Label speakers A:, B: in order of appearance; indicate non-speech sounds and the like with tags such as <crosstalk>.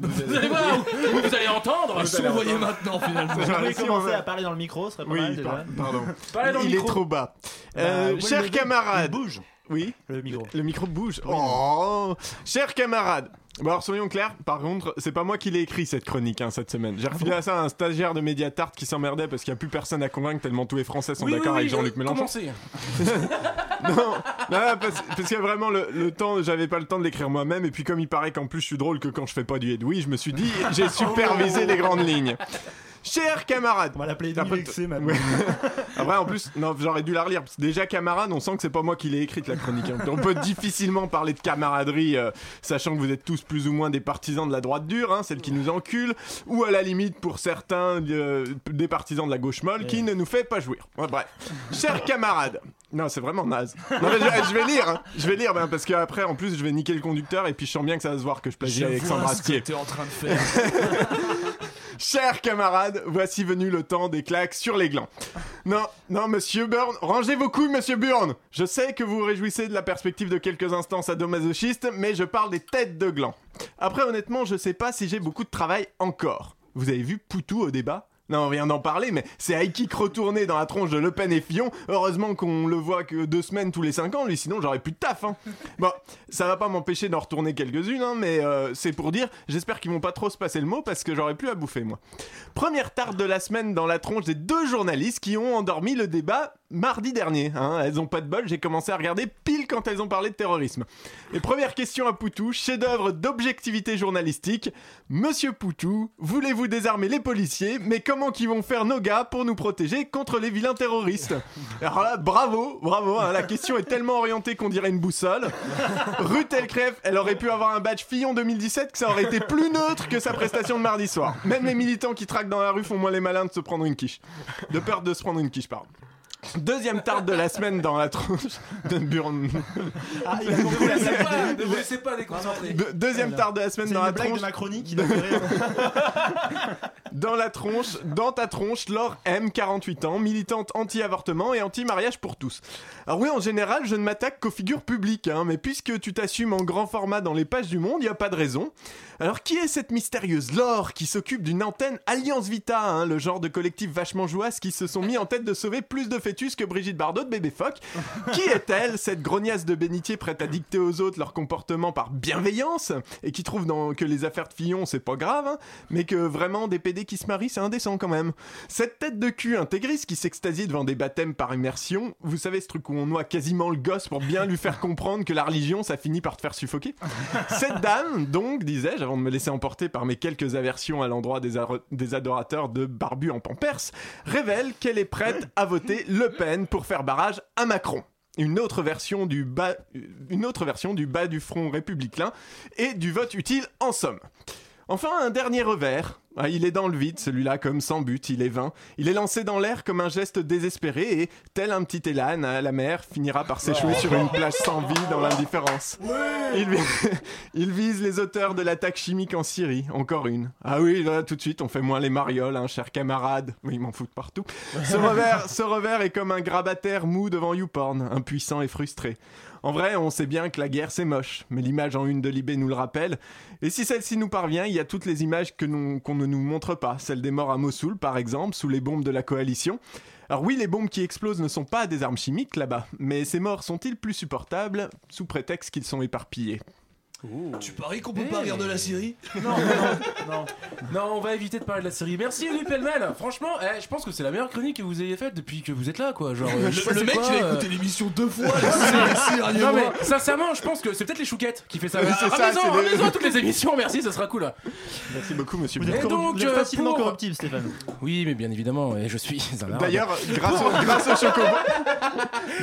A: Vous <laughs> allez voir, vous, vous allez entendre.
B: Sont envoyés maintenant finalement.
C: Vous pouvez commencer à parler dans le micro, ce serait pas
D: Oui,
C: mal déjà.
D: par- pardon.
A: Parlez dans le
D: Il
A: micro.
D: est trop bas.
C: Bah,
D: Euh,
C: vous
D: chers camarades.
C: Bouge
D: Oui,
C: le micro.
D: le micro bouge. Oh, chers camarades. Bon alors soyons clairs, par contre, c'est pas moi qui l'ai écrit cette chronique hein, cette semaine.
A: Ah
D: J'ai refilé à ça un stagiaire de Mediatart qui s'emmerdait parce qu'il n'y a plus personne à convaincre tellement tous les Français sont
A: Oui,
D: d'accord
A: oui,
D: avec Jean-Luc Mélenchon. <laughs> Non, non, parce, parce que vraiment le, le temps, j'avais pas le temps de l'écrire moi-même et puis comme il paraît qu'en plus je suis drôle que quand je fais pas du Edoui, je me suis dit j'ai <laughs> supervisé les grandes lignes. Chers camarades,
C: On va l'appeler
D: Après,
C: maintenant.
D: Ouais. <laughs> Après, en plus, non, j'aurais dû la relire. Parce que déjà, camarade, on sent que c'est pas moi qui l'ai écrite, la chronique. hein. On peut difficilement parler de camaraderie, euh, sachant que vous êtes tous plus ou moins des partisans de la droite dure, hein, celle qui nous encule, ou à la limite, pour certains, euh, des partisans de la gauche molle, qui ne nous fait pas jouir. Ouais, bref. Chers camarades. Non, c'est vraiment naze. Non, mais je, je vais lire, hein. je vais lire, ben, parce qu'après, en plus, je vais niquer le conducteur, et puis je sens bien que ça va se voir que je plagie Alexandre
B: vois ce que
D: Astier.
B: en train de faire. <laughs>
D: Chers camarades, voici venu le temps des claques sur les glands. Non, non, monsieur Burn, rangez vos couilles, monsieur Burn. Je sais que vous vous réjouissez de la perspective de quelques instants sadomasochistes, mais je parle des têtes de glands. Après, honnêtement, je sais pas si j'ai beaucoup de travail encore. Vous avez vu Poutou au débat? Non, on vient d'en parler, mais c'est high kick retourné dans la tronche de Le Pen et Fillon. Heureusement qu'on le voit que deux semaines tous les cinq ans, lui, sinon j'aurais plus de taf. Hein. <laughs> Bon, ça va pas m'empêcher d'en retourner quelques-unes, hein, mais euh, c'est pour dire, j'espère qu'ils vont pas trop se passer le mot parce que j'aurais plus à bouffer, moi. Première tarte de la semaine dans la tronche des deux journalistes qui ont endormi le débat mardi dernier. hein. Elles ont pas de bol, j'ai commencé à regarder quand elles ont parlé de terrorisme. Et première question à Poutou, chef-d'œuvre d'objectivité journalistique. Monsieur Poutou, voulez-vous désarmer les policiers, mais comment qu'ils vont faire nos gars pour nous protéger contre les vilains terroristes? Alors là, bravo, bravo, hein, la question est tellement orientée qu'on dirait une boussole. Ruth Elkref, elle aurait pu avoir un badge Fillon 2017 que ça aurait été plus neutre que sa prestation de mardi soir. Même les militants qui traquent dans la rue font moins les malins de se prendre une quiche. De peur de se prendre une quiche, pardon. Deuxième tarte de la semaine dans la tronche de Burn.
C: Ah, il a compris la blague.
A: pas, ne vous laissez pas déconcentrer.
D: De- deuxième tarte de la semaine
C: C'est
D: dans
C: une
D: la
C: blague
D: tronche.
C: de qui rire. <laughs>
D: Dans la tronche, dans ta tronche, Laure M, 48 ans, militante anti-avortement et anti-mariage pour tous. Alors oui, en général, je ne m'attaque qu'aux figures publiques, hein, mais puisque tu t'assumes en grand format dans les pages du monde, il n'y a pas de raison. Alors qui est cette mystérieuse Laure qui s'occupe d'une antenne Alliance Vita, hein, le genre de collectif vachement jouasse qui se sont mis en tête de sauver plus de fœtus que Brigitte Bardot de Bébé Phoque <laughs> Qui est-elle, cette grognasse de bénitier prête à dicter aux autres leur comportement par bienveillance et qui trouve dans, que les affaires de Fillon c'est pas grave, hein, mais que vraiment des PD qui se marient c'est indécent quand même. Cette tête de cul intégriste qui s'extasie devant des baptêmes par immersion, vous savez ce truc où on noie quasiment le gosse pour bien lui faire comprendre que la religion ça finit par te faire suffoquer? Cette dame, donc, disais-je, avant de me laisser emporter par mes quelques aversions à l'endroit des, adorateurs de Barbu en Pampers, révèle qu'elle est prête à voter Le Pen pour faire barrage à Macron. Une autre version du bas, une autre version du bas du front républicain et du vote utile en somme. Enfin, un dernier revers. Ah, il est dans le vide, celui-là, comme sans but, il est vain. Il est lancé dans l'air comme un geste désespéré et, tel un petit élan à la mer, finira par s'échouer sur une plage sans vie dans l'indifférence. Il, vi- <laughs> il vise les auteurs de l'attaque chimique en Syrie, encore une. Ah oui, là, tout de suite, on fait moins les marioles, hein, chers camarades. Oui, ils m'en foutent partout. Ce revers, ce revers est comme un grabataire mou devant YouPorn, impuissant et frustré. En vrai, on sait bien que la guerre c'est moche, mais l'image en une de Libé nous le rappelle. Et si celle-ci nous parvient, il y a toutes les images qu'on ne nous montre pas. Celle des morts à Mossoul, par exemple, sous les bombes de la coalition. Alors oui, les bombes qui explosent ne sont pas des armes chimiques là-bas, mais ces morts sont-ils plus supportables sous prétexte qu'ils sont éparpillés?
B: Tu paries qu'on peut pas rire de la Syrie
A: Non, non, non. Non, on va éviter de parler de la série. Merci, Louis Pellemel. Franchement, eh, je pense que c'est la meilleure chronique que vous ayez faite depuis que vous êtes là, quoi. Genre, je
B: Le, le mec,
A: quoi,
B: a
A: euh,
B: écouté l'émission deux fois. dernier <laughs>
A: Non mais sincèrement, je pense que c'est peut-être les chouquettes qui fait ça.
D: C'est ça,
A: Ramenez-en,
D: les-
A: à toutes les émissions, merci, ça sera cool.
D: Merci beaucoup, monsieur
C: Vous êtes,
A: donc,
C: vous êtes
A: euh,
C: facilement
A: pour-
C: corruptible, Stéphane.
A: Oui, mais bien évidemment, et je suis un.
D: D'ailleurs, <laughs> grâce au, grâce au chocobo, <laughs>